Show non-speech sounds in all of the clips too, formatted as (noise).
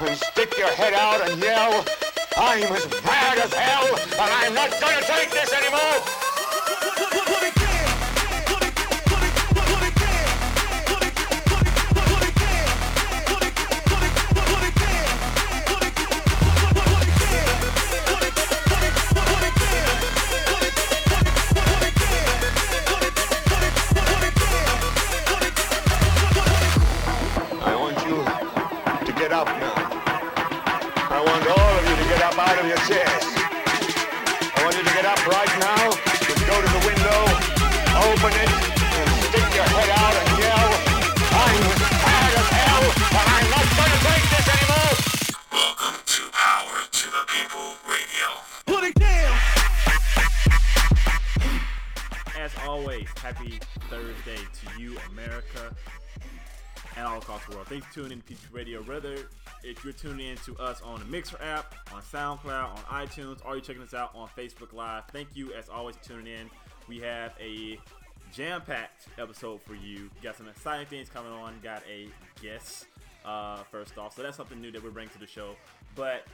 and stick your head out and yell, I'm as mad as hell, and I'm not gonna take this anymore! Up out of your chairs. I want you to get up right now, and go to the window, open it, and stick your head out and yell, I'm as mad as hell, and I'm not gonna take this anymore! Welcome to Power to the People Radio. Put it down. As always, happy Thursday to you, America, and all across the world. Thanks for tuning in to Peach Radio. Whether if you're tuning in to us on the Mixer app, on SoundCloud, on iTunes, or you're checking us out on Facebook Live, thank you as always for tuning in. We have a jam-packed episode for you. Got some exciting things coming on. Got a guest uh, first off, so that's something new that we're bringing to the show. But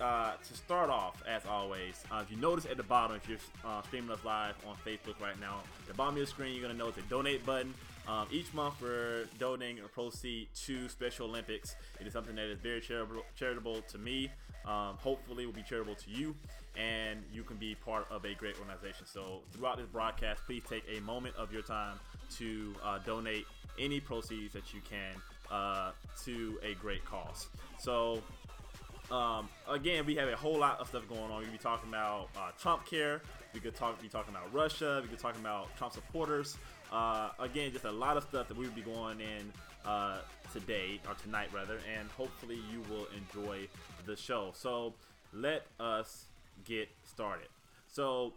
uh, to start off, as always, uh, if you notice at the bottom, if you're uh, streaming us live on Facebook right now, the bottom of your screen, you're to notice a donate button. Um, each month, we're donating a proceed to Special Olympics. It is something that is very charitable, charitable to me. Um, hopefully, will be charitable to you, and you can be part of a great organization. So, throughout this broadcast, please take a moment of your time to uh, donate any proceeds that you can uh, to a great cause. So, um, again, we have a whole lot of stuff going on. We could be talking about uh, Trump care. We could talk, be talking about Russia. We could talk about Trump supporters. Uh, again, just a lot of stuff that we will be going in uh, today or tonight rather, and hopefully you will enjoy the show. So let us get started. So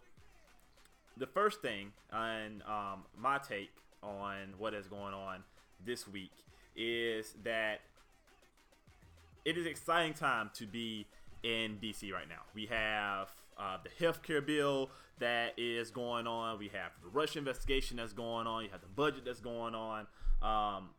the first thing and um, my take on what is going on this week is that it is exciting time to be in DC right now. We have uh, the healthcare bill that is going on. We have the Russia investigation that's going on. You have the budget that's going on. Um,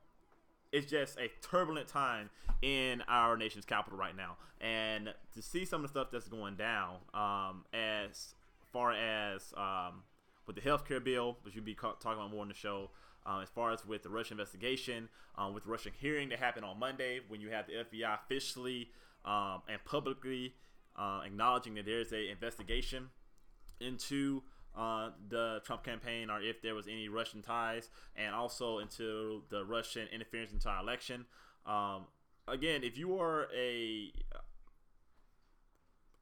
it's just a turbulent time in our nation's capital right now, and to see some of the stuff that's going down, um, as far as um, with the healthcare bill, which we'll be ca- talking about more in the show. Um, as far as with the Russian investigation, um, with the Russian hearing that happened on Monday, when you have the FBI officially um, and publicly uh, acknowledging that there is a investigation into uh, the Trump campaign or if there was any Russian ties, and also into the Russian interference into our election. Um, again, if you are a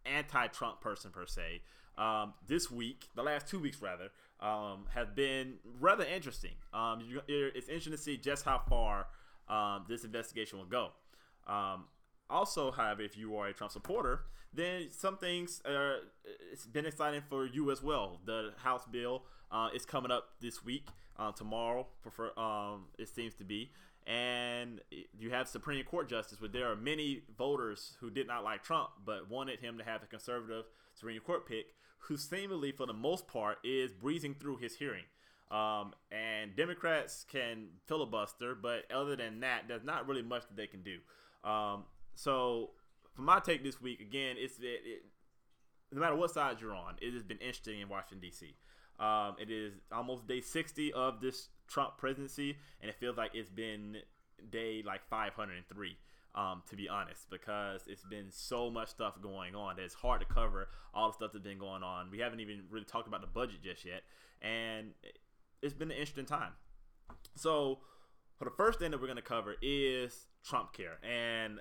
anti-Trump person per se, um, this week, the last two weeks rather, um, have been rather interesting. Um, you, it's interesting to see just how far um, this investigation will go. Also, have if you are a Trump supporter, then some things uh, it's been exciting for you as well. The House bill uh, is coming up this week, uh, tomorrow, prefer um, it seems to be, and you have Supreme Court justice, where there are many voters who did not like Trump but wanted him to have a conservative Supreme Court pick, who seemingly, for the most part, is breezing through his hearing. Um, and Democrats can filibuster, but other than that, there's not really much that they can do. Um, so, for my take this week, again, it's it, it, no matter what side you're on, it has been interesting in Washington D.C. Um, it is almost day 60 of this Trump presidency, and it feels like it's been day like 503. Um, to be honest, because it's been so much stuff going on that it's hard to cover all the stuff that's been going on. We haven't even really talked about the budget just yet, and it's been an interesting time. So, for the first thing that we're going to cover is Trump care, and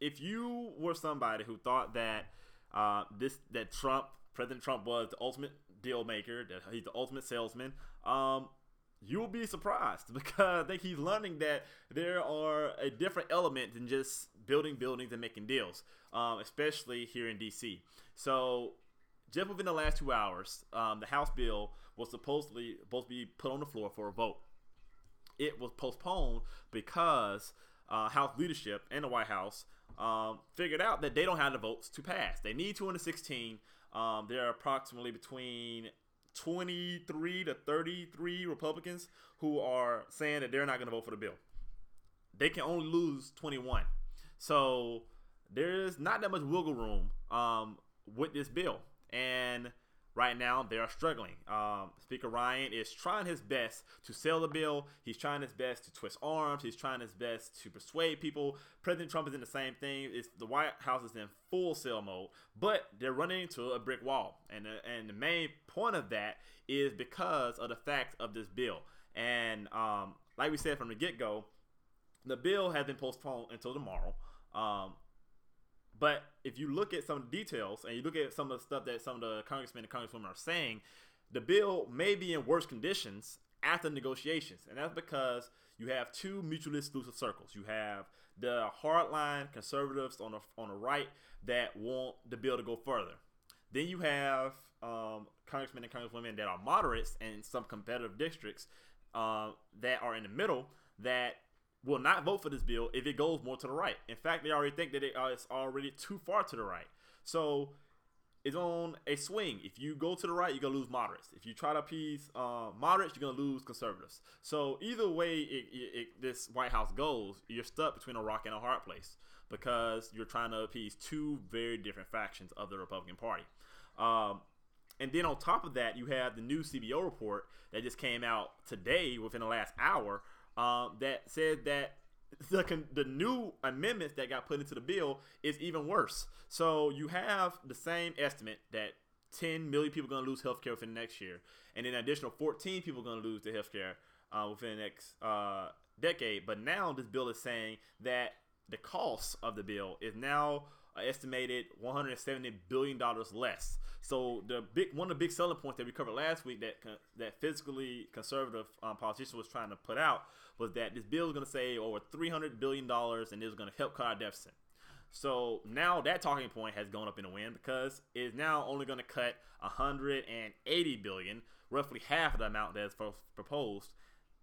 if you were somebody who thought that uh, this that Trump, President Trump, was the ultimate deal maker, that he's the ultimate salesman, um, you will be surprised (laughs) because I think he's learning that there are a different element than just building buildings and making deals, um, especially here in DC. So, just within the last two hours, um, the House bill was supposedly supposed to be put on the floor for a vote. It was postponed because uh, House leadership and the White House um, figured out that they don't have the votes to pass. They need 216. Um, there are approximately between 23 to 33 Republicans who are saying that they're not going to vote for the bill. They can only lose 21. So there's not that much wiggle room um, with this bill. And right now they are struggling. Um, Speaker Ryan is trying his best to sell the bill. He's trying his best to twist arms. He's trying his best to persuade people. President Trump is in the same thing. It's, the White House is in full sell mode, but they're running into a brick wall. And uh, and the main point of that is because of the fact of this bill. And um, like we said from the get go, the bill has been postponed until tomorrow. Um, but if you look at some details and you look at some of the stuff that some of the congressmen and congresswomen are saying, the bill may be in worse conditions after negotiations. And that's because you have two mutually exclusive circles. You have the hardline conservatives on the, on the right that want the bill to go further. Then you have um, congressmen and congresswomen that are moderates and some competitive districts uh, that are in the middle that will not vote for this bill if it goes more to the right. In fact, they already think that it, uh, it's already too far to the right. So it's on a swing. If you go to the right, you're gonna lose moderates. If you try to appease uh, moderates, you're gonna lose conservatives. So either way, it, it, it, this White House goes, you're stuck between a rock and a hard place because you're trying to appease two very different factions of the Republican Party. Um, and then on top of that, you have the new CBO report that just came out today within the last hour um, that said that the the new amendments that got put into the bill is even worse. So you have the same estimate that 10 million people are going to lose healthcare within the next year, and then an additional 14 people are going to lose the healthcare uh, within the next uh, decade. But now this bill is saying that the cost of the bill is now estimated 170 billion dollars less. So the big one of the big selling points that we covered last week that that physically conservative um, politician was trying to put out was that this bill is going to save over 300 billion dollars and is going to help cut our deficit. So now that talking point has gone up in the wind because it is now only going to cut 180 billion, roughly half of the amount that's proposed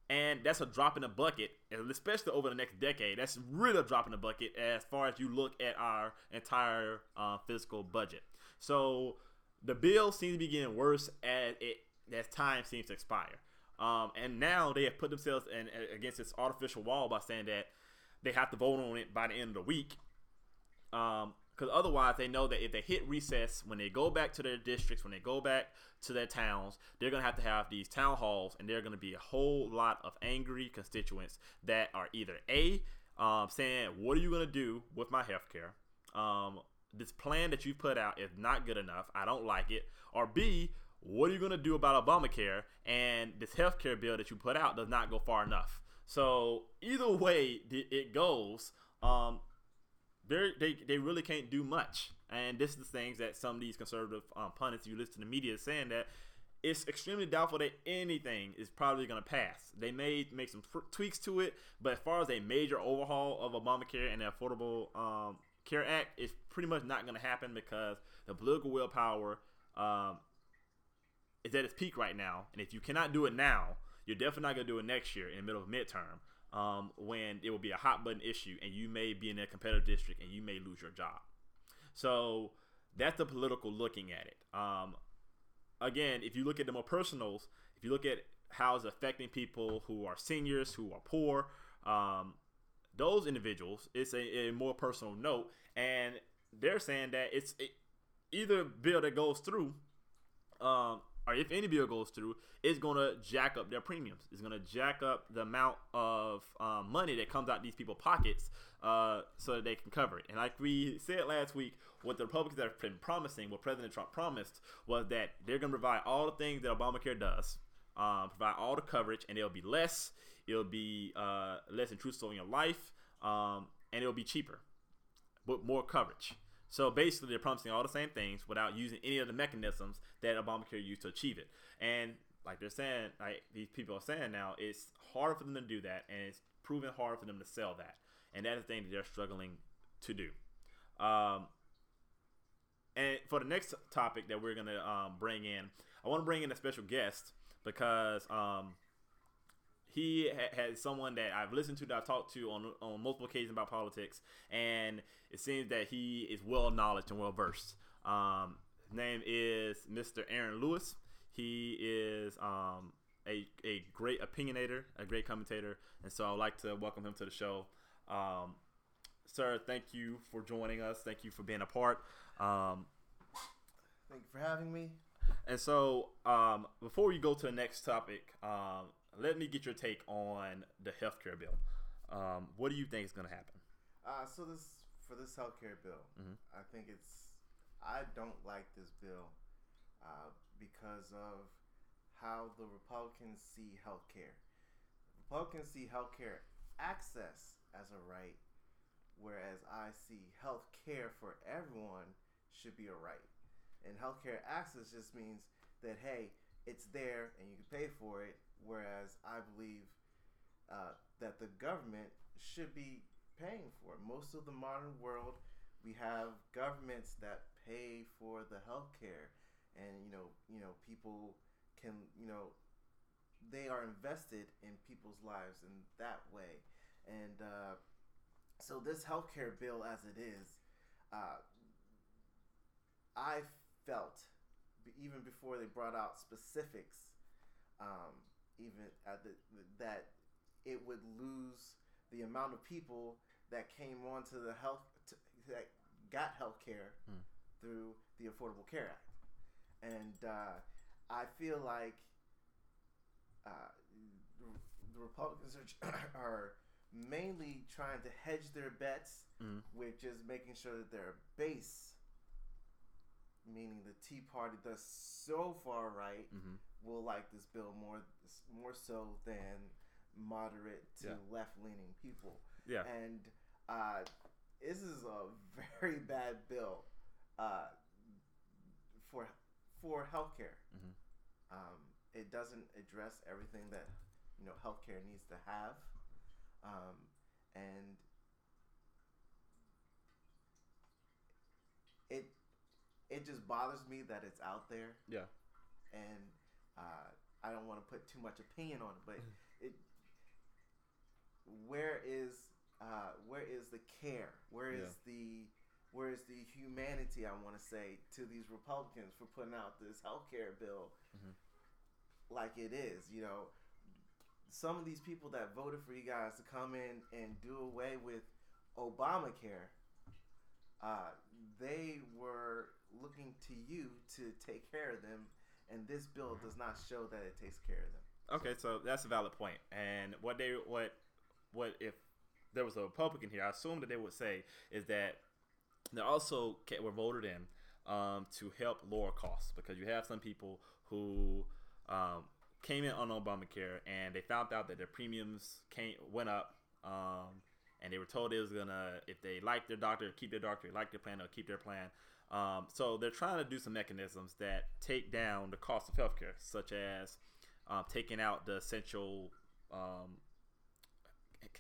and that's a drop in the bucket, especially over the next decade. That's really a drop in the bucket as far as you look at our entire uh, fiscal budget. So the bill seems to be getting worse as it as time seems to expire. Um, and now they have put themselves in, against this artificial wall by saying that they have to vote on it by the end of the week. Um, because otherwise they know that if they hit recess when they go back to their districts when they go back to their towns they're going to have to have these town halls and there are going to be a whole lot of angry constituents that are either a um, saying what are you going to do with my health care um, this plan that you put out is not good enough. I don't like it. Or b what are you going to do about obamacare? And this health care bill that you put out does not go far enough. So either way it goes. Um, they they really can't do much. And this is the things that some of these conservative um, pundits you listen to the media saying that it's extremely doubtful that anything is probably going to pass. They may make some tweaks to it, but as far as a major overhaul of Obamacare and the Affordable um, Care Act, it's pretty much not going to happen because the political willpower um, is at its peak right now. And if you cannot do it now, you're definitely not going to do it next year in the middle of midterm um, when it will be a hot button issue and you may be in a competitive district and you may lose your job. So that's the political looking at it. Um, again, if you look at the more personals, if you look at how it's affecting people who are seniors, who are poor, um, those individuals, it's a, a, more personal note. And they're saying that it's it, either bill that goes through um, or if any bill goes through, it's going to jack up their premiums. It's going to jack up the amount of um, money that comes out these people's pockets uh, so that they can cover it. And like we said last week, what the Republicans have been promising, what President Trump promised, was that they're going to provide all the things that Obamacare does, um, provide all the coverage, and it'll be less. It'll be uh, less intrusive on your life, um, and it'll be cheaper, but more coverage. So basically, they're promising all the same things without using any of the mechanisms that Obamacare used to achieve it. And like they're saying, like these people are saying now, it's harder for them to do that, and it's proven harder for them to sell that, and that's the thing that they're struggling to do. Um, and for the next topic that we're gonna um, bring in, I want to bring in a special guest because um, he ha- has someone that I've listened to that I've talked to on on multiple occasions about politics, and it seems that he is well knowledge and well versed. Um, his name is Mr. Aaron Lewis. He is um, a a great opinionator, a great commentator, and so I'd like to welcome him to the show. Um, sir, thank you for joining us. Thank you for being a part. Um, Thank you for having me. and so, um, before we go to the next topic, um, let me get your take on the healthcare bill. Um, what do you think is going to happen? Uh, so this for this healthcare bill, I think it's I don't like this bill uh, because of how the Republicans see healthcare. Republicans see healthcare access as a right, whereas I see healthcare for everyone should be a right. And healthcare access just means that hey, it's there and you can pay for it. Whereas I believe uh, that the government should be paying for it. Most of the modern world, we have governments that pay for the healthcare, and you know, you know, people can, you know, they are invested in people's lives in that way, and uh, so this healthcare bill, as it is, uh, I felt even before they brought out specifics, um, even at the, that it would lose the amount of people that came onto the health t- that got health care through the Affordable Care Act, and uh, I feel like uh, the, Republicans are, (coughs) are mainly trying to hedge their bets with just making sure that their base, meaning the Tea Party, that's so far right, will like this bill more more so than moderate to Yeah. left leaning people. Yeah. and uh, this is a very (laughs) bad bill uh, for for healthcare. Um, it doesn't address everything that you know healthcare needs to have, um, and it it just bothers me that it's out there, Yeah. and uh, I don't want to put too much opinion on it, but it where is uh, where is the care? Where is the where is the humanity? I want to say to these Republicans for putting out this health care bill like it is. You know, some of these people that voted for you guys to come in and do away with Obamacare, uh, they were looking to you to take care of them, and this bill does not show that it takes care of them. Okay, so that's a valid point. And what they what what if there was a Republican here, I assume that they would say is that they also were voted in um, to help lower costs because you have some people who um, came in on Obamacare and they found out that their premiums came went up. Um, and they were told it was gonna if they like their doctor keep their doctor like their plan they'll keep their plan um, so they're trying to do some mechanisms that take down the cost of healthcare such as um, taking out the essential um,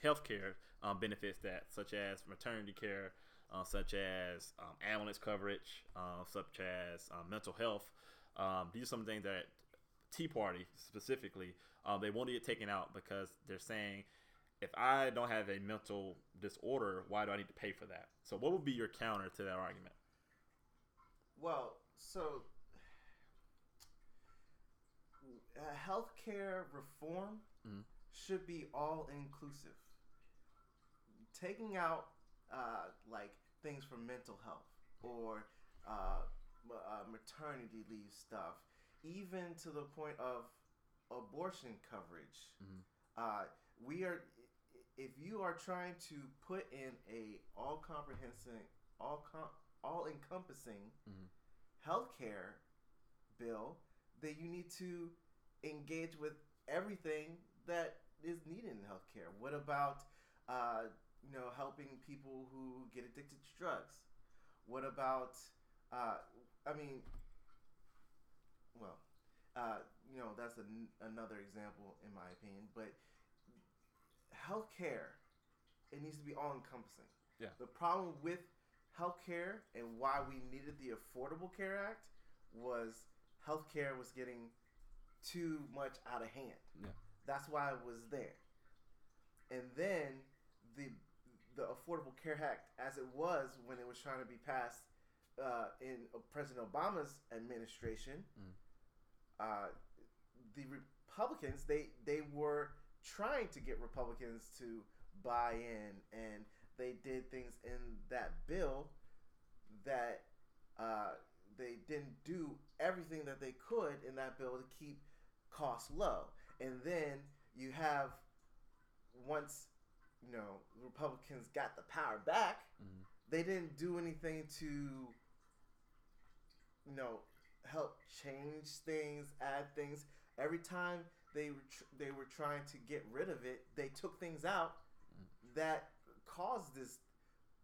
healthcare um, benefits that such as maternity care uh, such as um, ambulance coverage uh, such as um, mental health um, these are some things that Tea Party specifically, um, they want to get taken out because they're saying, if I don't have a mental disorder, why do I need to pay for that? So, what would be your counter to that argument? Well, so uh, healthcare reform should be all inclusive. Taking out uh, like things for mental health or uh, uh, maternity leave stuff, even to the point of abortion coverage. Uh, we are, if you are trying to put in a all comprehensive, all com- all encompassing healthcare bill, that you need to engage with everything that is needed in healthcare. What about, uh, you know, helping people who get addicted to drugs? What about, uh, I mean, well, uh, you know that's an, another example in my opinion. But healthcare, it needs to be all encompassing. Yeah. The problem with healthcare and why we needed the Affordable Care Act was healthcare was getting too much out of hand. Yeah. That's why it was there. And then the the Affordable Care Act, as it was when it was trying to be passed uh, in President Obama's administration, Mm. uh, the Republicans they they were trying to get Republicans to buy in, and they did things in that bill that uh, they didn't do everything that they could in that bill to keep costs low. And then you have once you know Republicans got the power back, Mhm. they didn't do anything to you know help change things, add things. Every time they were tr- they were trying to get rid of it, they took things out that caused this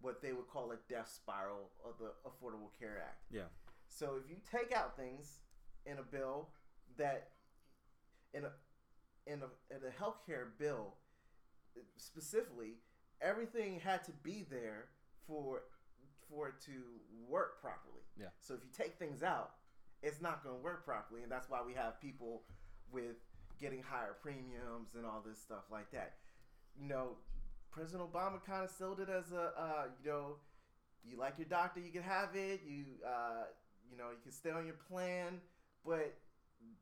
what they would call a death spiral of the Affordable Care Act. Yeah. So if you take out things in a bill that in a in a in a healthcare bill specifically, everything had to be there for for it to work properly. Yeah. So if you take things out, it's not going to work properly, and that's why we have people with getting higher premiums and all this stuff like that. You know, President Obama kind of sold it as a, uh, you know, you like your doctor, you can have it. You, uh, you know, you can stay on your plan, but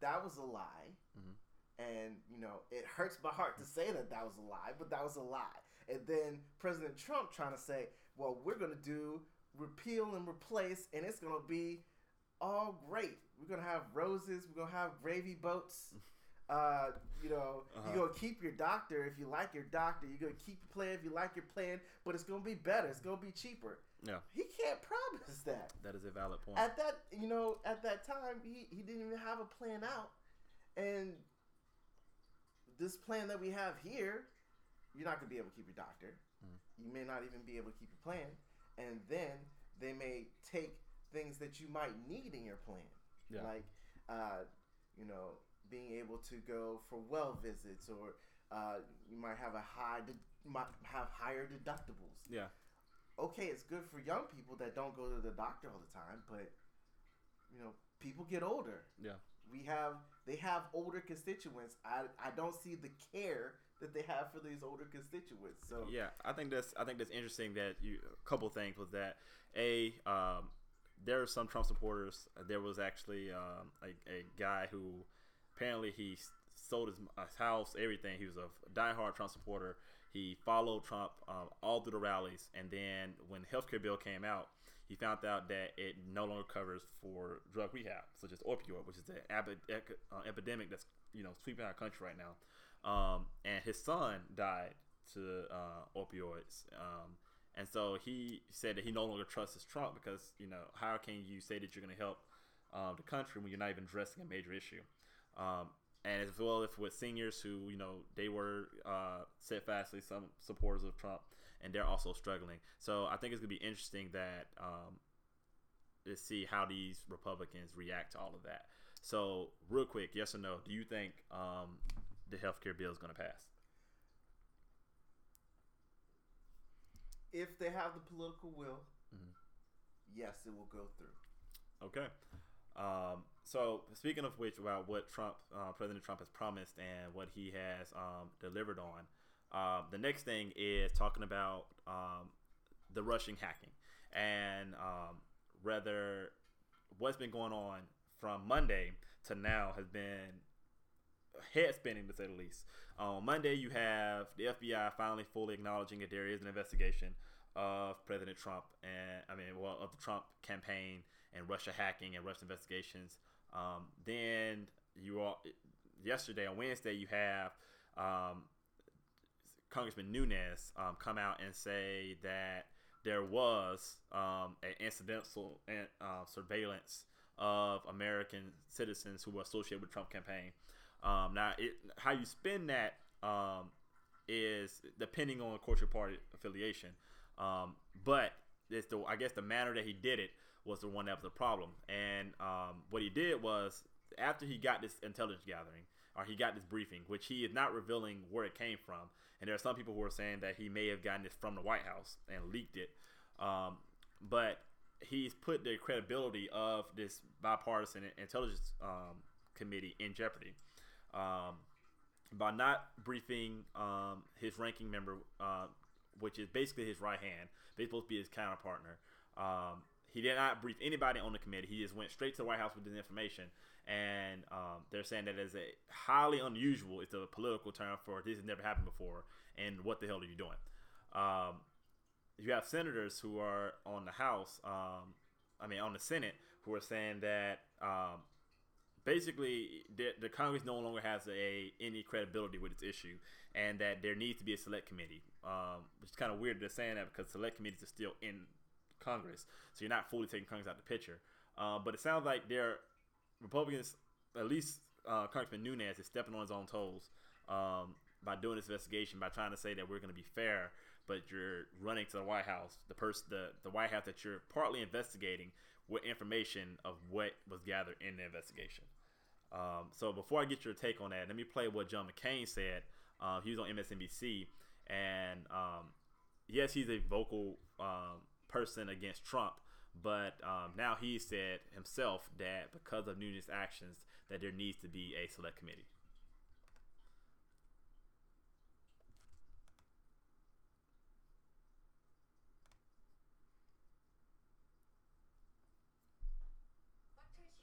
that was a lie. Mhm. And you know, it hurts my heart to say that that was a lie, but that was a lie. And then President Trump trying to say, "Well, we're gonna do repeal and replace, and it's gonna be all great. We're gonna have roses. We're gonna have gravy boats." (laughs) Uh, you know, Uh-huh. you're gonna keep your doctor if you like your doctor. You're gonna keep your plan if you like your plan, but it's gonna be better. It's gonna be cheaper. Yeah. He can't promise that. That is a valid point. At that, you know, at that time, he, he didn't even have a plan out, and this plan that we have here, you're not gonna be able to keep your doctor. Mm. You may not even be able to keep your plan, and then they may take things that you might need in your plan, Yeah. like, uh, you know, being able to go for well visits, or uh, you might have a high, de- might have higher deductibles yeah. okay, it's good for young people that don't go to the doctor all the time, but you know, people get older. Yeah. We have they have older constituents. I I don't see the care that they have for these older constituents. So Yeah, I think that's I think that's interesting that you a couple things was that a um, there are some Trump supporters. There was actually um, a, a guy who apparently he sold his, his house, everything. He was a diehard Trump supporter. He followed Trump um, all through the rallies, and then when the healthcare bill came out, he found out that it no longer covers for drug rehab, such as opioid, which is the uh, epidemic that's you know sweeping our country right now. Um, and his son died to uh, opioids. Um, and so he said that he no longer trusts his Trump because you know how can you say that you're going to help um, the country when you're not even addressing a major issue? Um, and as well if with seniors who you know they were uh, steadfastly some supporters of Trump and they're also struggling. So I think it's going to be interesting that um, to see how these Republicans react to all of that. So real quick, yes or no? Do you think um, the healthcare bill is going to pass? if they have the political will, Mhm. yes, it will go through. Okay. Um, so speaking of which, about what Trump, uh, President Trump has promised and what he has um, delivered on, um, the next thing is talking about um, the Russian hacking and um, what's been going on from Monday to now has been head spinning to say the least. On Monday, you have the FBI finally fully acknowledging that there is an investigation of President Trump and I mean, well, of the Trump campaign and Russia hacking and Russian investigations. Um, then you all yesterday on Wednesday, you have um, Congressman Nunes um, come out and say that there was um, an incidental uh, surveillance of American citizens who were associated with Trump campaign. Um, now, it, how you spin that is depending on, of course, your party affiliation. But it's the I guess the manner that he did it was the one that was the problem. And um, what he did was after he got this intelligence gathering or he got this briefing, which he is not revealing where it came from. And there are some people who are saying that he may have gotten this from the White House and leaked it. Um, but he's put the credibility of this bipartisan intelligence um, committee in jeopardy um, by not briefing um, his ranking member, uh, which is basically his right hand. They're supposed to be his counterpartner. Um, he did not brief anybody on the committee. He just went straight to the White House with this information, and um, they're saying that is a highly unusual. It's a political term for this has never happened before, and what the hell are you doing? Um, you have senators who are on the House, um, I mean on the Senate, who are saying that um, basically the, the, Congress no longer has a any credibility with its issue, and that there needs to be a select committee. Um, which is kind of weird they're saying that because select committees are still in Congress, so you're not fully taking Congress out of the picture. Uh, but it sounds like they're Republicans, at least uh, Congressman Nunes, is stepping on his own toes um, by doing this investigation by trying to say that we're going to be fair, but you're running to the White House, the person, the the White House that you're partly investigating with information of what was gathered in the investigation. Um, so before I get your take on that, let me play what John McCain said. Uh, he was on MSNBC, and um, yes, he's a vocal um, person against Trump, but um, now he said himself that because of Nunes' actions, that there needs to be a select committee.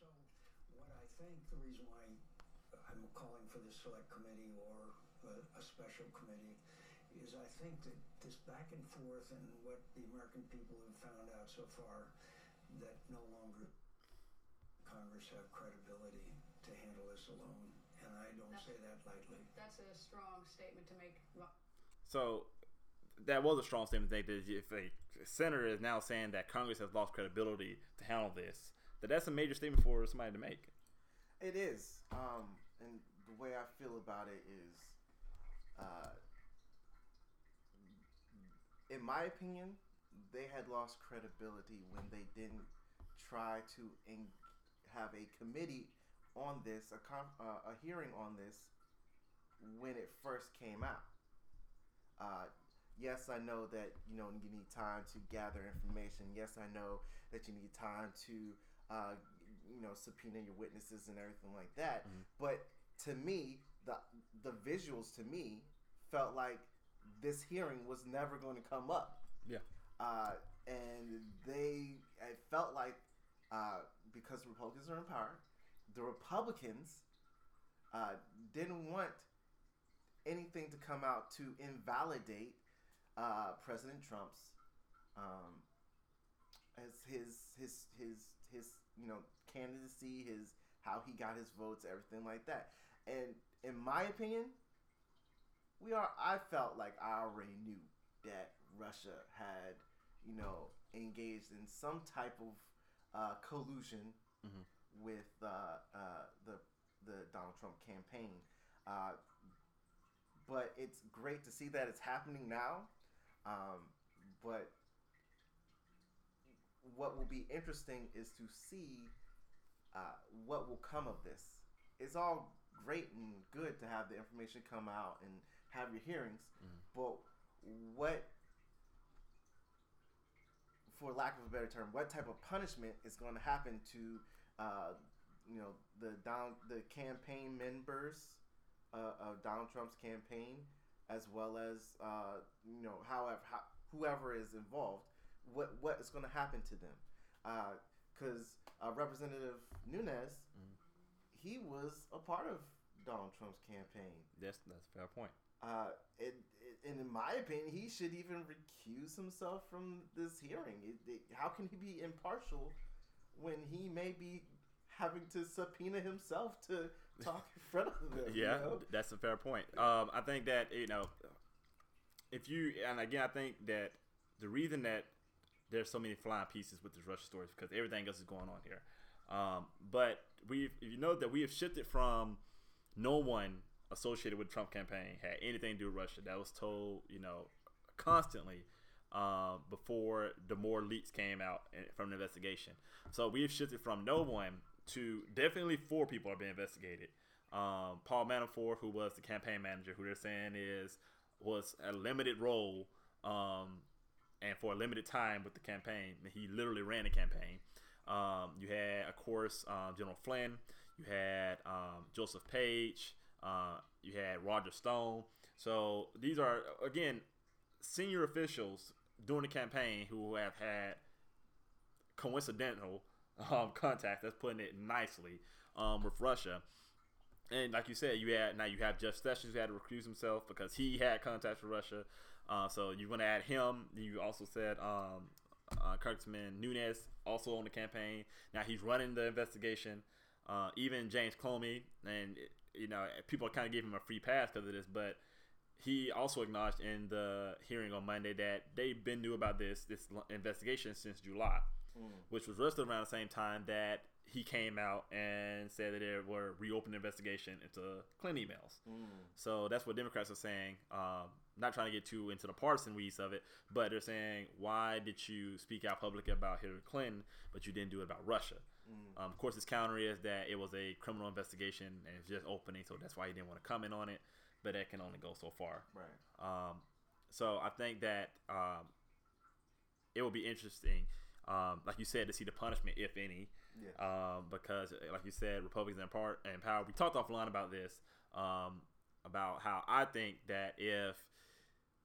So, what I think the reason why I'm calling for this select committee or a special committee is I think that this back and forth and what the American people have found out so far that no longer Congress have credibility to handle this alone, and I don't That's- say that lightly. That's a strong statement to make. So that was a strong statement to make that if a senator is now saying that Congress has lost credibility to handle this, that that's a major statement for somebody to make. It is, um, and the way I feel about it is, uh, in my opinion, they had lost credibility when they didn't try to en- have a committee on this, a, com- uh, a hearing on this, when it first came out. Uh, yes, I know that you know you need time to gather information. Yes, I know that you need time to uh, you know subpoena your witnesses and everything like that. But to me, the the visuals to me felt like this hearing was never going to come up. Yeah. Uh, and they, it felt like uh, because Republicans are in power, the Republicans uh, didn't want anything to come out to invalidate uh, President Trump's um, as his his his his you know candidacy, his how he got his votes, everything like that. And in my opinion, we are. I felt like I already knew that Russia had you know engaged in some type of uh, collusion Mhm. with uh, uh, the the Donald Trump campaign. Uh, but it's great to see that it's happening now. Um, but what will be interesting is to see uh, what will come of this. It's all great and good to have the information come out and have your hearings, but what, for lack of a better term, what type of punishment is going to happen to, uh, you know, the down the campaign members uh, of Donald Trump's campaign, as well as uh, you know, however, how, whoever is involved, what what is going to happen to them? Because uh, Representative Nunes, he was a part of Donald Trump's campaign. That's that's a fair point. Uh, it, and in my opinion, he should even recuse himself from this hearing. It, it, how can he be impartial when he may be having to subpoena himself to talk in (laughs) front of them? you Yeah, know? that's a fair point. Um, I think that you know, if you and again, I think that the reason that there's so many flying pieces with this Russia story is because everything else is going on here. Um, but we, if you know, that we have shifted from no one associated with Trump campaign had anything to do with Russia. That was told, you know, constantly um, before the more leaks came out from the investigation. So we've shifted from no one to definitely four people are being investigated. Um, Paul Manafort, who was the campaign manager, who they're saying is was a limited role um, and for a limited time with the campaign. He literally ran the campaign. Um, you had, of course, um, General Flynn. You had um, Joseph Page. Uh, you had Roger Stone. So these are again senior officials during the campaign who have had coincidental (laughs) um, contact. That's putting it nicely um, with Russia. And like you said, you had now you have Jeff Sessions who had to recuse himself because he had contacts with Russia. Uh, so you're going to add him. You also said um, uh, Congressman Nunes also on the campaign. Now he's running the investigation. Uh, even James Comey, and you know people kind of gave him a free pass because of this, but he also acknowledged in the hearing on Monday that they've been knew about this this investigation since July, mm. which was roughly around the same time that he came out and said that they were reopening the investigation into Clinton emails. Mm. So that's what Democrats are saying. Um, not trying to get too into the partisan weeds of it, but they're saying, why did you speak out publicly about Hillary Clinton, but you didn't do it about Russia? Mm. Um, of course, his counter is that it was a criminal investigation and it's just opening, so that's why he didn't want to comment on it. But that can only go so far. Right. Um, so I think that um, it will be interesting, um, like you said, to see the punishment, if any. Yeah. Um, because, like you said, Republicans in part and power. We talked offline about this, um, about how I think that if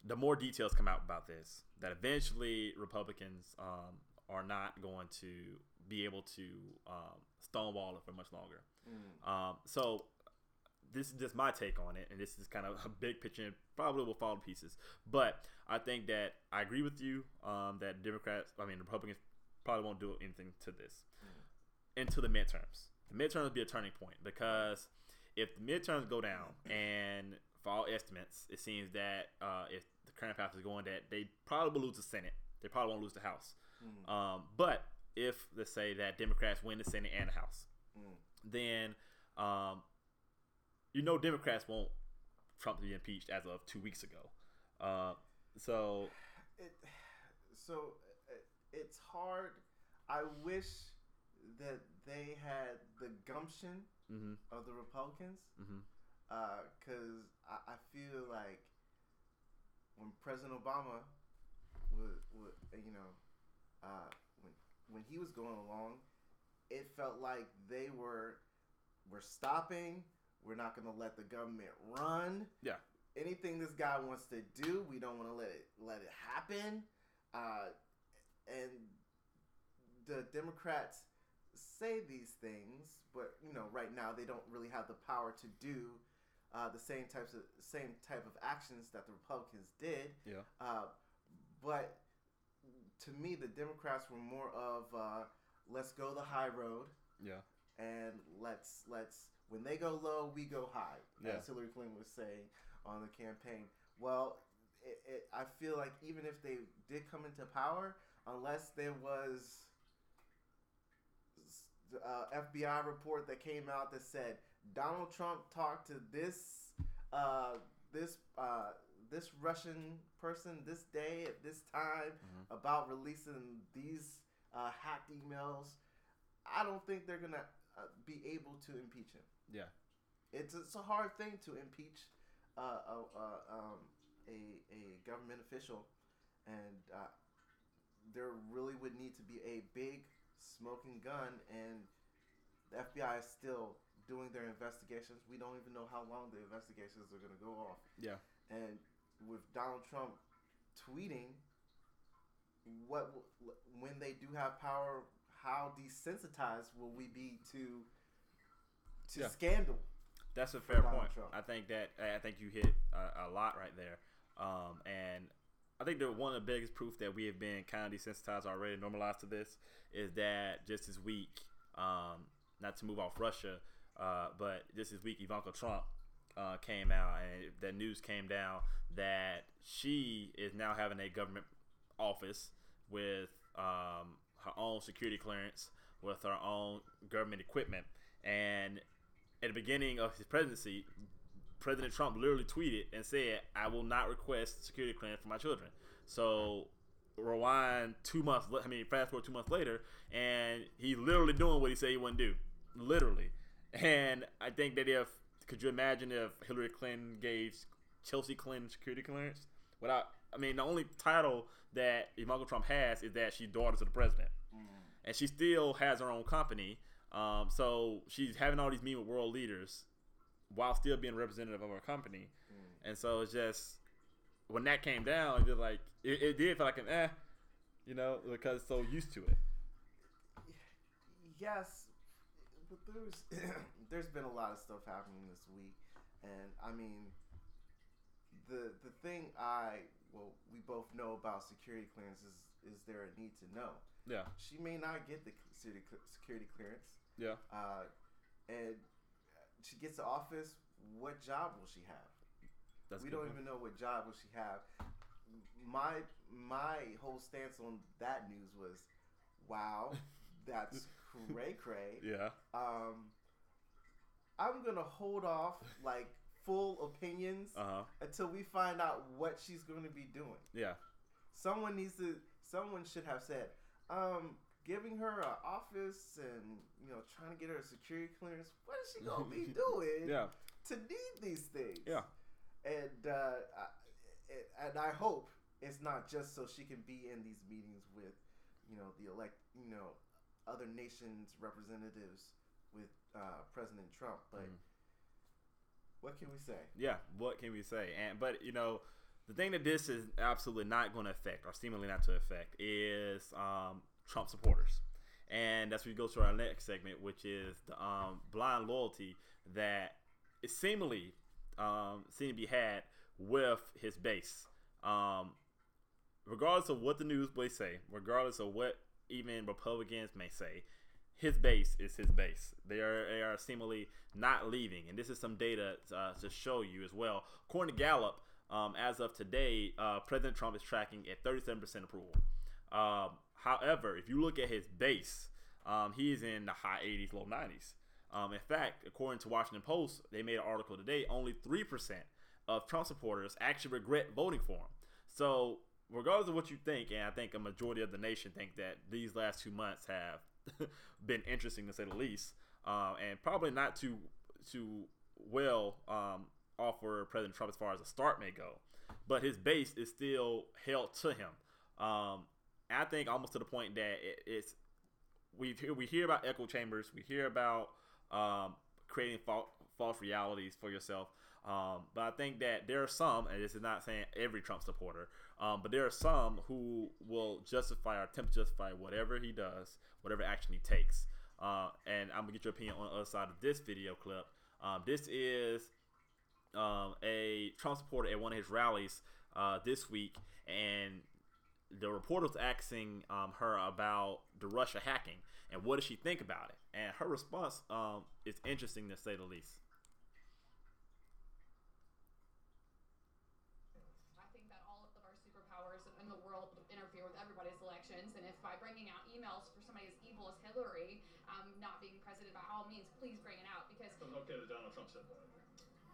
the more details come out about this, that eventually Republicans um, are not going to be able to um, stonewall it for much longer. Mm. Um, so this is just my take on it, and this is kind of a big picture. And probably will fall to pieces, but I think that I agree with you um, that Democrats, I mean Republicans, probably won't do anything to this mm. into the midterms. The midterms will be a turning point because if the midterms go down and for all estimates, it seems that uh, if the current path is going, that they probably will lose the Senate. They probably won't lose the House. Mm. Um, but if let's say that Democrats win the Senate and the House, mm. then um, you know Democrats won't Trump to be impeached as of two weeks ago. Uh, so, it, so it's hard. I wish that they had the gumption mm-hmm. of the Republicans. Mm-hmm because uh, I, I feel like when President Obama would, would you know, uh, when he was going along, it felt like they were we're stopping. We're not going to let the government run. Yeah. Anything this guy wants to do, we don't want to let it let it happen. Uh, and the Democrats say these things, but you know, right now they don't really have the power to do uh, the same types of same type of actions that the Republicans did. Yeah. Uh, but to me, the Democrats were more of uh, let's go the high road. Yeah. And let's let's when they go low, we go high. Yeah. As Hillary Clinton was saying on the campaign. Well, it, it, I feel like even if they did come into power, unless there was uh, FBI report that came out that said Donald Trump talked to this uh, this uh, this Russian person this day at this time mm-hmm. about releasing these uh, hacked emails. I don't think they're gonna uh, be able to impeach him. Yeah, it's it's a hard thing to impeach uh, a, um, a a government official, and uh, there really would need to be a big smoking gun, and the FBI is still doing their investigations. We don't even know how long the investigations are going to go off. Yeah. And with Donald Trump tweeting, what when they do have power, how desensitized will we be to to yeah. scandal? That's a fair point. Trump? I think that I think you hit a, a lot right there, um, and I think that one of the biggest proof that we have been kind of desensitized already, normalized to this, is that just this week, um, not to move off Russia, uh, but just this week, Ivanka Trump uh, came out, and the news came down that she is now having a government office with um, her own security clearance, with her own government equipment. And at the beginning of his presidency, President Trump literally tweeted and said, "I will not request security clearance for my children." So rewind two months. I mean, fast forward two months later, and he's literally doing what he said he wouldn't do literally. And I think that if could you imagine if Hillary Clinton gave Chelsea Clinton security clearance without? I mean, the only title that Ivanka Trump has is that she's daughter to the president, and she still has her own company. Um, so she's having all these meetings with world leaders while still being representative of her company, and so it's just when that came down, it's just like it, it did feel like an eh, you know, because so used to it. yes, but there's (clears throat) there's been a lot of stuff happening this week, and I mean, the the thing I well we both know about security clearance is is there a need to know? Yeah, She may not get the security security clearance, yeah, uh, and she gets to office. What job will she have? that's we don't point. even know what job will she have. My my whole stance on that news was, wow, (laughs) that's cray cray. (laughs) Yeah, Um, I'm gonna hold off like full opinions uh huh, until we find out what she's going to be doing. yeah, Someone needs to. Someone should have said, um, giving her an office and you know trying to get her a security clearance. What is she gonna be (laughs) doing? yeah, To need these things. yeah. and uh, I, and I hope it's not just so she can be in these meetings with, you know, the elect, you know, other nations' representatives with uh, President Trump. But Mhm. what can we say? Yeah, what can we say? And but you know, the thing that this is absolutely not going to affect, or seemingly not to affect, is um, Trump supporters, and that's where we go to our next segment, which is the um, blind loyalty that is seemingly um, seen to be had with his base. Um, regardless of what the news may say, regardless of what even Republicans may say, his base is his base. They are they are seemingly not leaving, and this is some data uh, to show you as well. According to Gallup, um, as of today, uh, President Trump is tracking at 37% approval. Um, however, if you look at his base, um, is in the high 80s, low 90s. Um, in fact, according to Washington Post, they made an article today. Only three percent of Trump supporters actually regret voting for him. So, regardless of what you think, and I think a majority of the nation think that these last two months have (laughs) been interesting to say the least, uh, and probably not too too well um, offer President Trump as far as a start may go. But his base is still held to him. Um, I think almost to the point that it, it's we we hear about echo chambers, we hear about um, creating fa- false realities for yourself. Um, but I think that there are some, and this is not saying every Trump supporter, um, but there are some who will justify or attempt to justify whatever he does, whatever action he takes. Uh, and I'm gonna get your opinion on the other side of this video clip. Um, this is um, a Trump supporter at one of his rallies uh, this week, and the reporter was asking um, her about the Russia hacking and what does she think about it. And her response um, is interesting to say the least. I think that all of our superpowers in the world interfere with everybody's elections, and if by bringing out emails for somebody as evil as Hillary um, not being president, by all means, please bring it out because Okay, that Donald Trump said that.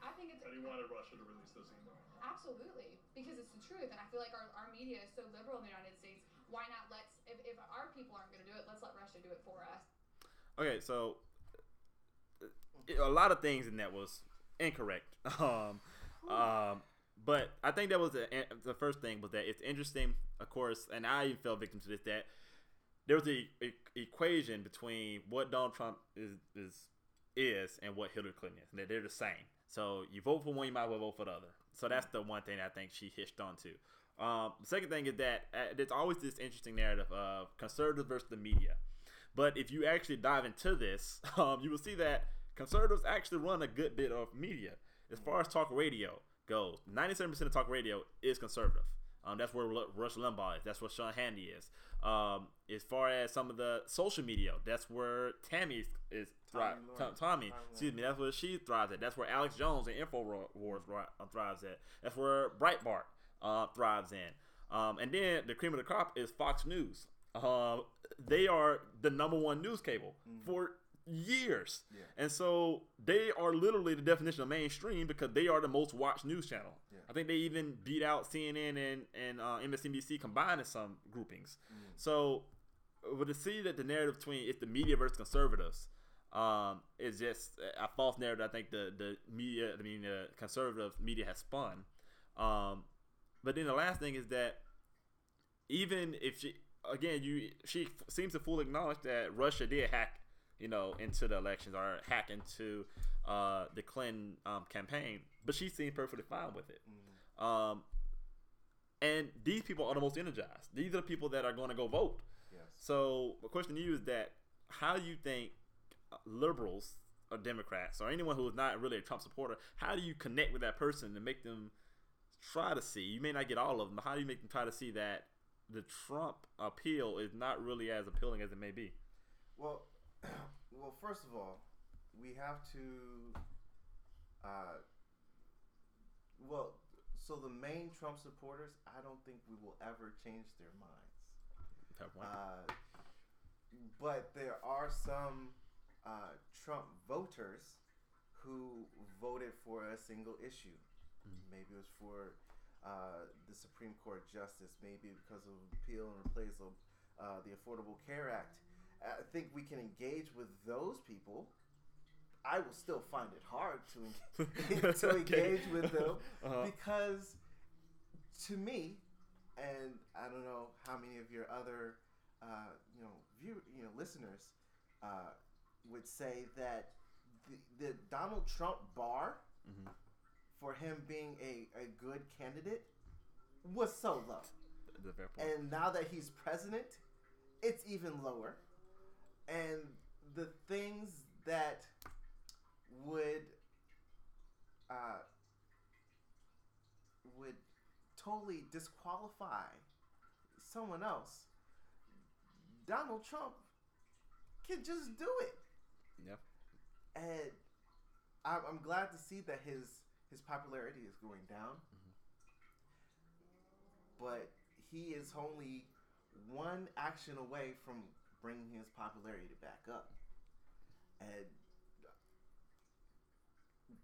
I think it's That he wanted Russia to release those emails. absolutely because it's the truth, and I feel like our, our media is so liberal in the United States. Why not let's if, if our people aren't going to do it, let's let Russia do it for us. Okay, so uh, a lot of things in that was incorrect. (laughs) Um, um, but I think that was the, the first thing was that it's interesting, of course, and I even fell victim to this that there was a equation between what Donald Trump is is is and what Hillary Clinton is, and that they're the same. So you vote for one, you might as well vote for the other. So that's the one thing I think she hitched onto. Um, the second thing is that uh, there's always this interesting narrative of conservatives versus the media. But if you actually dive into this, (laughs) um, you will see that conservatives actually run a good bit of media. As far as talk radio goes, 97% of talk radio is conservative. Um, that's where Rush Limbaugh is. That's where Sean Hannity is. Um, as far as some of the social media, that's where Tammy is, is Tomi Tomi. Tomi, Tomi excuse me, that's where she thrives at. That's where Alex Jones and Infowars uh, thrives at. That's where Breitbart uh, thrives in. Um, and then the cream of the crop is Fox News. Um, they are the number one news cable for years. Yeah. And so they are literally the definition of mainstream because they are the most watched news channel. Yeah. I think they even beat out CNN and, and uh, MSNBC combined in some groupings. So, but to see that the narrative between it's the media versus conservatives, um, is just a false narrative. I think the the media, I mean, the conservative media has spun. Um, but then the last thing is that even if she, again, you she seems to fully acknowledge that Russia did hack, you know, into the elections or hack into uh, the Clinton um, campaign, but she seems perfectly fine with it. Um, and these people are the most energized. These are the people that are going to go vote. Yes. So the question to you is that how do you think liberals or Democrats or anyone who is not really a Trump supporter, how do you connect with that person and make them try to see? You may not get all of them, but how do you make them try to see that the Trump appeal is not really as appealing as it may be? Well, well, first of all, we have to. Uh, well, so the main Trump supporters, I don't think we will ever change their minds. Uh, but there are some uh, Trump voters who voted for a single issue. Maybe it was for uh, the Supreme Court justice. Maybe because of appeal and replace of uh, the Affordable Care Act. I think we can engage with those people. I will still find it hard to engage, (laughs) to (laughs) engage with them (laughs) Uh-huh. because, to me, and I don't know how many of your other, uh, you know, view, you know, listeners uh, would say that the, the Donald Trump bar Mhm. for him being a, a good candidate was so low. And now that he's president, it's even lower. And the things that would uh, would totally disqualify someone else, Donald Trump can just do it. yeah. And I'm, I'm glad to see that his his popularity is going down. But he is only one action away from bringing his popularity back up. And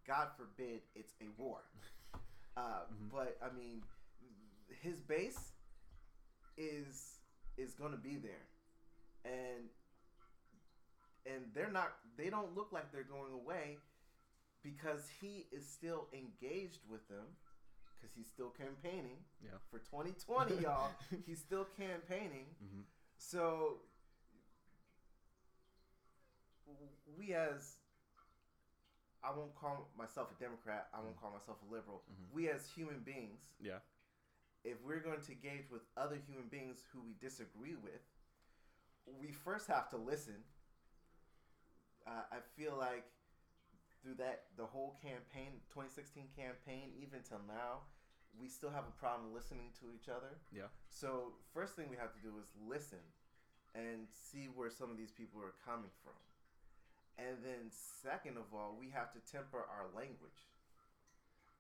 God forbid it's a war. (laughs) Uh, But I mean, his base is is going to be there, and and they're not. They don't look like they're going away because he is still engaged with them because he's still campaigning Yeah. for 2020 y'all (laughs) he's still campaigning Mhm. so we as i won't call myself a democrat i won't call myself a liberal. We as human beings Yeah. if we're going to engage with other human beings who we disagree with we first have to listen. Uh, i feel like through that the whole campaign 2016 campaign even till now we still have a problem listening to each other. Yeah. so first thing we have to do is listen and see where some of these people are coming from and then second of all we have to temper our language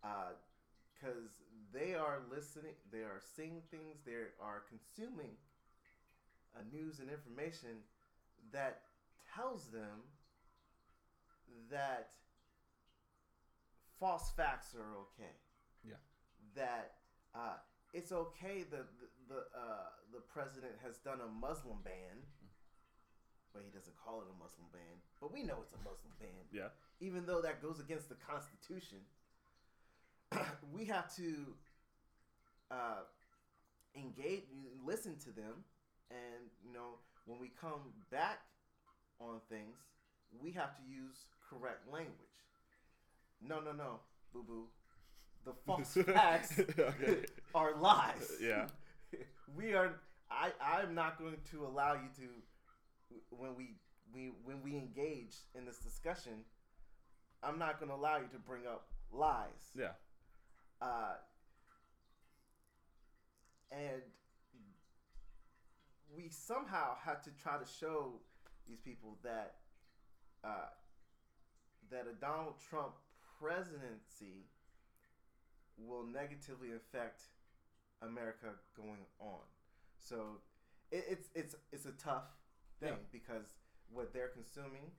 because they are listening they are seeing things they are consuming uh, news and information that tells them that false facts are okay. Yeah. That uh, it's okay that the the, uh, the president has done a Muslim ban, but he doesn't call it a Muslim ban. But we know it's a Muslim ban, Yeah. even though that goes against the Constitution. (clears throat) we have to uh, engage, listen to them, and you know when we come back on things, we have to use correct language. No, no, no, boo boo. The (laughs) false facts (laughs) are lies. Yeah. (laughs) we are. I. I'm not going to allow you to when we we when we engage in this discussion. I'm not going to allow you to bring up lies. Yeah. Uh, and we somehow had to try to show these people that uh, that a Donald Trump presidency will negatively affect America going on. So it, it's it's it's a tough thing Yeah. because what they're consuming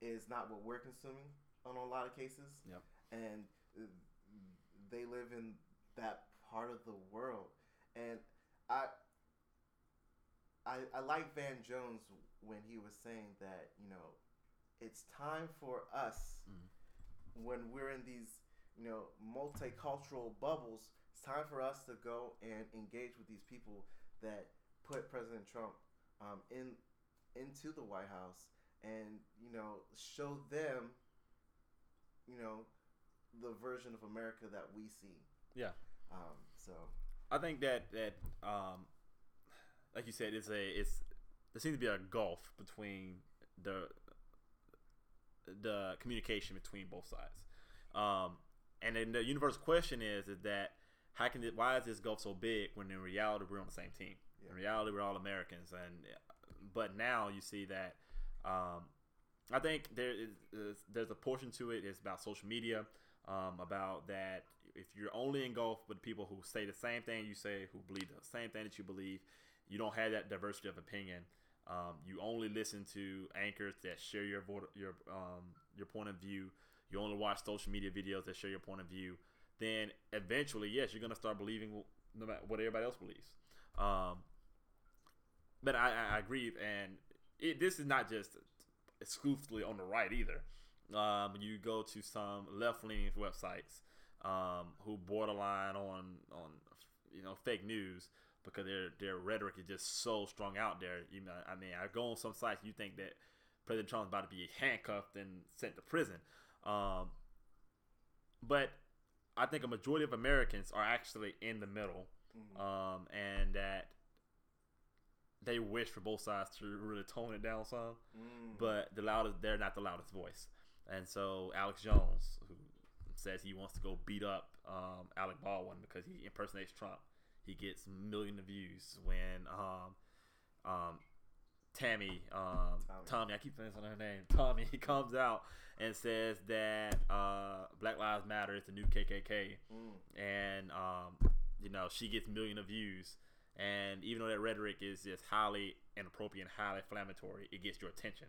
is not what we're consuming on a lot of cases Yep. and uh, they live in that part of the world and i i i like van jones when he was saying that you know it's time for us when we're in these you know multicultural bubbles. It's time for us to go and engage with these people that put President Trump um, in into the White House and you know show them you know the version of America that we see. Yeah. Um, so I think that that um, like you said, it's a it's there seems to be a gulf between the the communication between both sides. Um, and then the universal question is is that how can it, why is this gulf so big when in reality we're on the same team? In reality, we're all Americans, and but now you see that. Um, I think there is, there's a portion to it. It's about social media, um, about that if you're only engulfed with people who say the same thing you say, who believe the same thing that you believe, you don't have that diversity of opinion. Um, you only listen to anchors that share your vo- your um, your point of view. You only watch social media videos that share your point of view. Then eventually, yes, you're gonna start believing no matter what everybody else believes. Um, but I, I agree, and it, this is not just exclusively on the right either. Um, you go to some left-leaning websites um, who borderline on on you know fake news because their their rhetoric is just so strong out there. You know, I mean, I go on some sites, you think that President Trump's about to be handcuffed and sent to prison, um, but I think a majority of Americans are actually in the middle, um, and that they wish for both sides to really tone it down some, but the loudest they're not the loudest voice, and so Alex Jones, who says he wants to go beat up um, Alec Baldwin because he impersonates Trump, he gets millions of views when um, um, Tammy, um, Tomi. I keep saying her name, Tomi, (laughs) he comes out and says that uh, Black Lives Matter is the new KKK, and um, you know she gets million of views. And even though that rhetoric is just highly inappropriate and highly inflammatory, it gets your attention.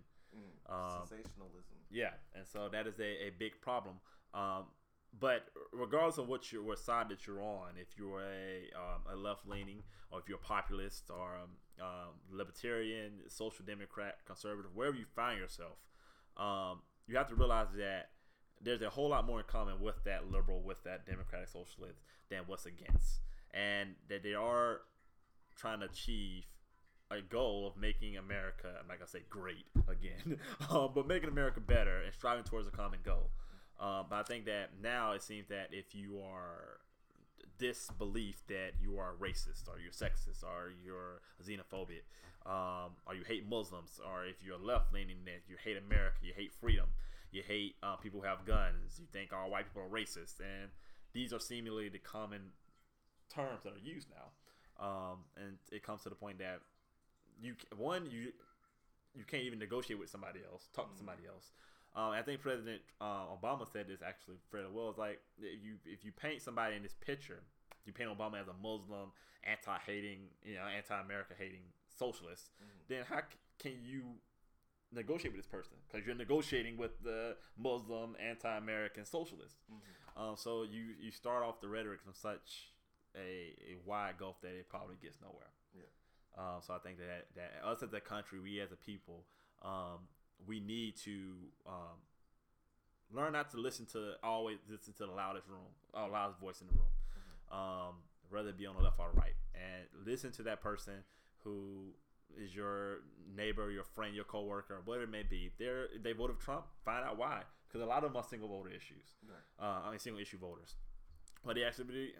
Um, sensationalism. yeah, and so that is a, a big problem. Um, but regardless of what your what side that you're on, if you're a um, a left leaning or if you're a populist or um, um, libertarian, social democrat, conservative, wherever you find yourself, um, you have to realize that there's a whole lot more in common with that liberal, with that democratic socialist than what's against, and that they are trying to achieve a goal of making America, I'm not gonna say great again, (laughs) um, but making America better and striving towards a common goal. Um, but I think that now it seems that if you are this belief that you are racist or you're sexist or you're xenophobic um, or you hate Muslims or if you're left leaning that you hate America, you hate freedom, you hate uh, people who have guns, you think all white people are racist, and these are seemingly the common terms that are used now. Um, and it comes to the point that you one you you can't even negotiate with somebody else, talk to somebody else. Um, I think President uh, Obama said this actually fairly well. It's like if you if you paint somebody in this picture, you paint Obama as a Muslim, anti-hating, you know, anti-America hating socialist, then how c- can you negotiate with this person? Because you're negotiating with the Muslim, anti-American socialist. Um, so you you start off the rhetoric from such a, a wide gulf that it probably gets nowhere. Yeah. Um, so I think that that us as a country, we as a people, um, we need to um, learn not to listen to always listen to the loudest room, uh, loudest voice in the room, um, rather be on the left or right, and listen to that person who is your neighbor, your friend, your coworker, whatever it may be. If they're they voted Trump, find out why, because a lot of them are single voter issues. Uh, I mean, single issue voters. But they actually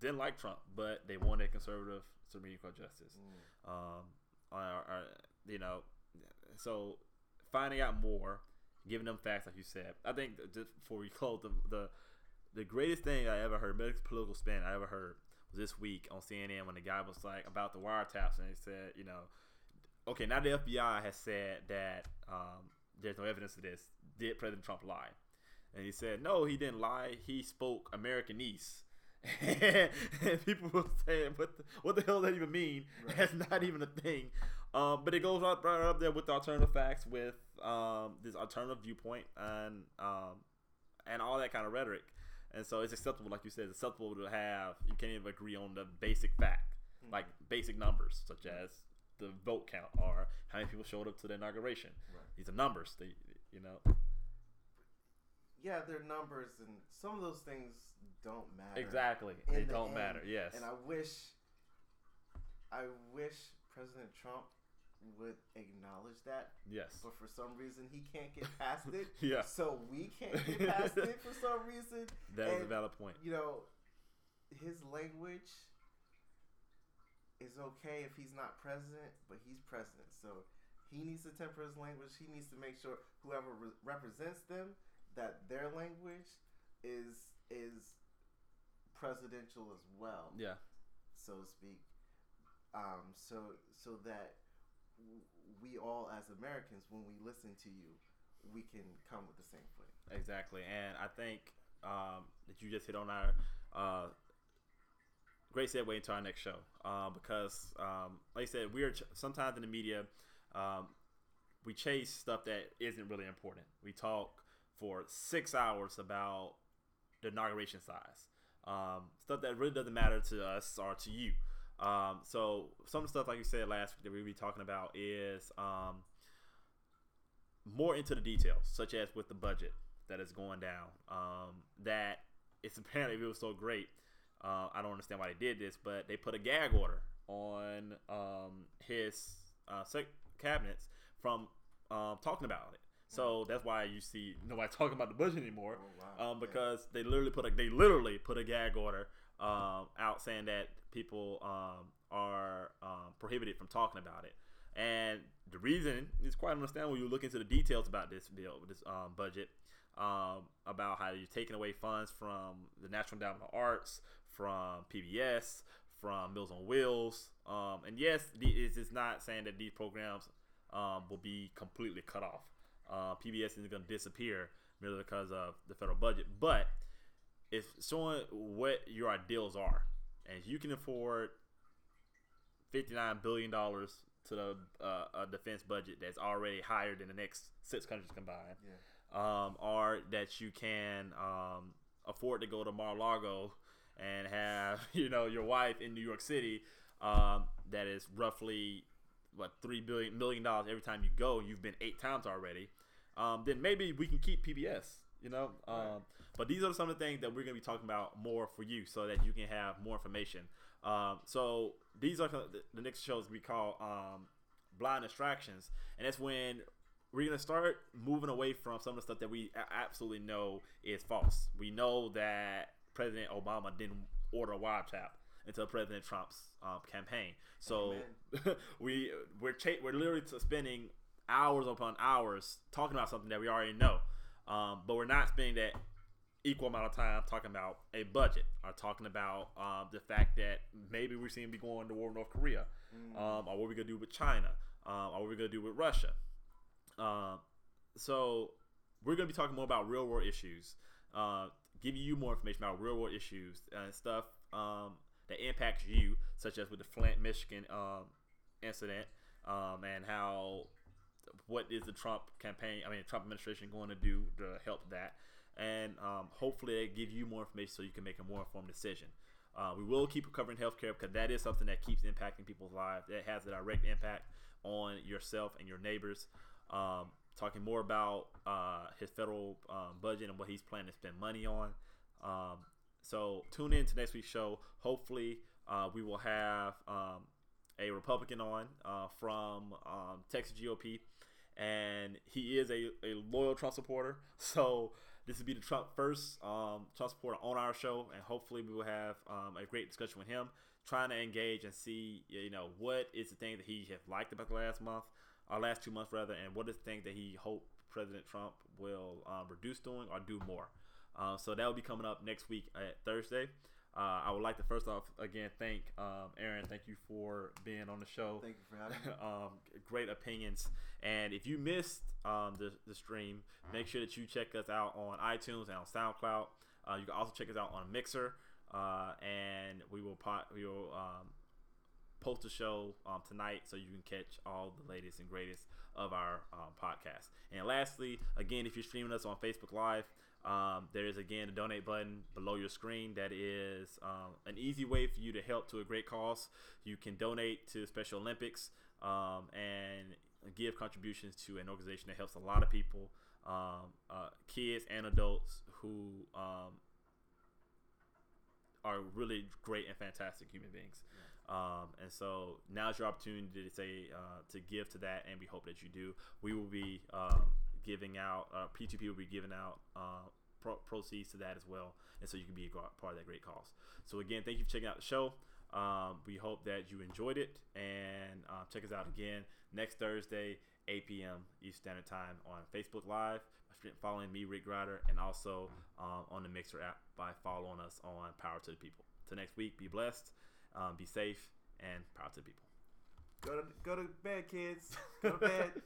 didn't like Trump, but they wanted conservative Supreme Court justice. Um, or, or, you know, so finding out more, giving them facts, like you said. I think just before we (laughs) close, the, the the greatest thing I ever heard, political spin I ever heard, was this week on CNN when the guy was like about the wiretaps, and he said, you know, okay, now the FBI has said that um, there's no evidence of this. Did President Trump lie? And he said, no, he didn't lie. He spoke Americanese. (laughs) and people were saying, what the, what the hell does that even mean? (laughs) That's not even a thing. Um, but it goes right, right up there with the alternative facts, with um, this alternative viewpoint, and um, and all that kind of rhetoric. And so it's acceptable, like you said, it's acceptable to have, you can't even agree on the basic fact, like basic numbers, such as the vote count or how many people showed up to the inauguration. These are numbers. They, You know. Yeah, they're numbers, and some of those things don't matter. Exactly. They the don't end. matter. Yes. And I wish, I wish President Trump would acknowledge that, yes. but for some reason he can't get past it. (laughs) Yeah. So we can't get past it for some (laughs) reason. That is a valid point. You know, his language is okay if he's not president, but he's president, so he needs to temper his language. He needs to make sure whoever re- represents them that their language is is presidential as well Yeah. so to speak. Um, so so that w- we all as Americans, when we listen to you, we can come with the same footing. Exactly, and I think um, that you just hit on our uh, great segue into our next show uh, because, um, like I said, we are ch- sometimes in the media um, we chase stuff that isn't really important. We talk for six hours about the inauguration size, um, stuff that really doesn't matter to us or to you. Um, so some stuff, like you said last week, that we'll be talking about is um, more into the details, such as with the budget that is going down. Um, that it's (laughs) apparently it was so great. Uh, I don't understand why they did this, but they put a gag order on um, his uh, cabinets from um, talking about it. So that's why you see nobody (laughs) talking about the budget anymore, Oh, wow. um, because they literally put a they literally put a gag order um, out saying that people um, are um, prohibited from talking about it. And the reason is quite understandable. You look into the details about this bill, this um, budget, um, about how you're taking away funds from the National Endowment of Arts, from PBS, from Meals on Wheels, um, and yes, it's it's not saying that these programs um, will be completely cut off. Uh, PBS isn't going to disappear merely because of the federal budget, but it's showing what your ideals are, and if you can afford fifty-nine billion dollars to the uh, a defense budget that's already higher than the next six countries combined, Yeah. um, or that you can um, afford to go to Mar-a-Lago and have (laughs) you know your wife in New York City, um, that is roughly what three billion million dollars every time you go. You've been eight times already. Um, then maybe we can keep PBS. You know, um, but these are some of the things that we're going to be talking about more for you, so that you can have more information. Um, so these are the, the next shows we call um, blind distractions, and that's when we're gonna start moving away from some of the stuff that we absolutely know is false. We know that President Obama didn't order a wiretap until President Trump's um, campaign. So (laughs) we we're cha- we're literally spending hours upon hours talking about something that we already know, um, but we're not spending that equal amount of time talking about a budget or talking about um, the fact that maybe we're seeing be going to war with North Korea, um, or what we're gonna do with China, um, or what we're gonna do with Russia. Um, so we're gonna be talking more about real world issues, uh, giving you more information about real world issues and stuff um, that impacts you, such as with the Flint, Michigan um, incident, um, and how what is the Trump campaign, I mean Trump administration going to do to help that, and um, hopefully they give you more information so you can make a more informed decision. Uh, we will keep covering healthcare because that is something that keeps impacting people's lives. That has a direct impact on yourself and your neighbors. Um, talking more about uh, his federal um, budget and what he's planning to spend money on. Um, so tune in to next week's show. Hopefully, uh, we will have um, a Republican on uh, from um, Texas GOP, and he is a, a loyal Trump supporter. (laughs) So this will be the Trump first um, Trump supporter on our show, and hopefully we will have um, a great discussion with him, trying to engage and see you know what is the thing that he has liked about the last month, our last two months rather, and what is the thing that he hoped President Trump will um, reduce doing or do more. Uh, so that will be coming up next week at Thursday. Uh, I would like to first off again thank um, Aaron. Thank you for being on the show. Thank you for having me. (laughs) um, great opinions. And if you missed um, the, the stream, make sure that you check us out on iTunes and on SoundCloud. Uh, you can also check us out on Mixer, uh, and we will pot, we will um, post the show um, tonight so you can catch all the latest and greatest of our um, podcast. And lastly, again, if you're streaming us on Facebook Live, um, there is again a donate button below your screen. That is um, an easy way for you to help to a great cause. You can donate to Special Olympics, um, and give contributions to an organization that helps a lot of people, um, uh, kids and adults who um, are really great and fantastic human beings. Um, and so now's your opportunity to say uh, to give to that, and we hope that you do. We will be um, giving out uh, P2P will be giving out uh, pro- proceeds to that as well, and so you can be a part of that great cause. So again, thank you for checking out the show. Um, we hope that you enjoyed it, and uh, check us out again next Thursday, 8 p.m. Eastern Standard Time on Facebook Live following me, Rick Grider, and also um, on the Mixer app by following us on Power to the People. Till next week, be blessed, um, be safe, and power to the people. Go to go to bed, kids. Go to bed. (laughs)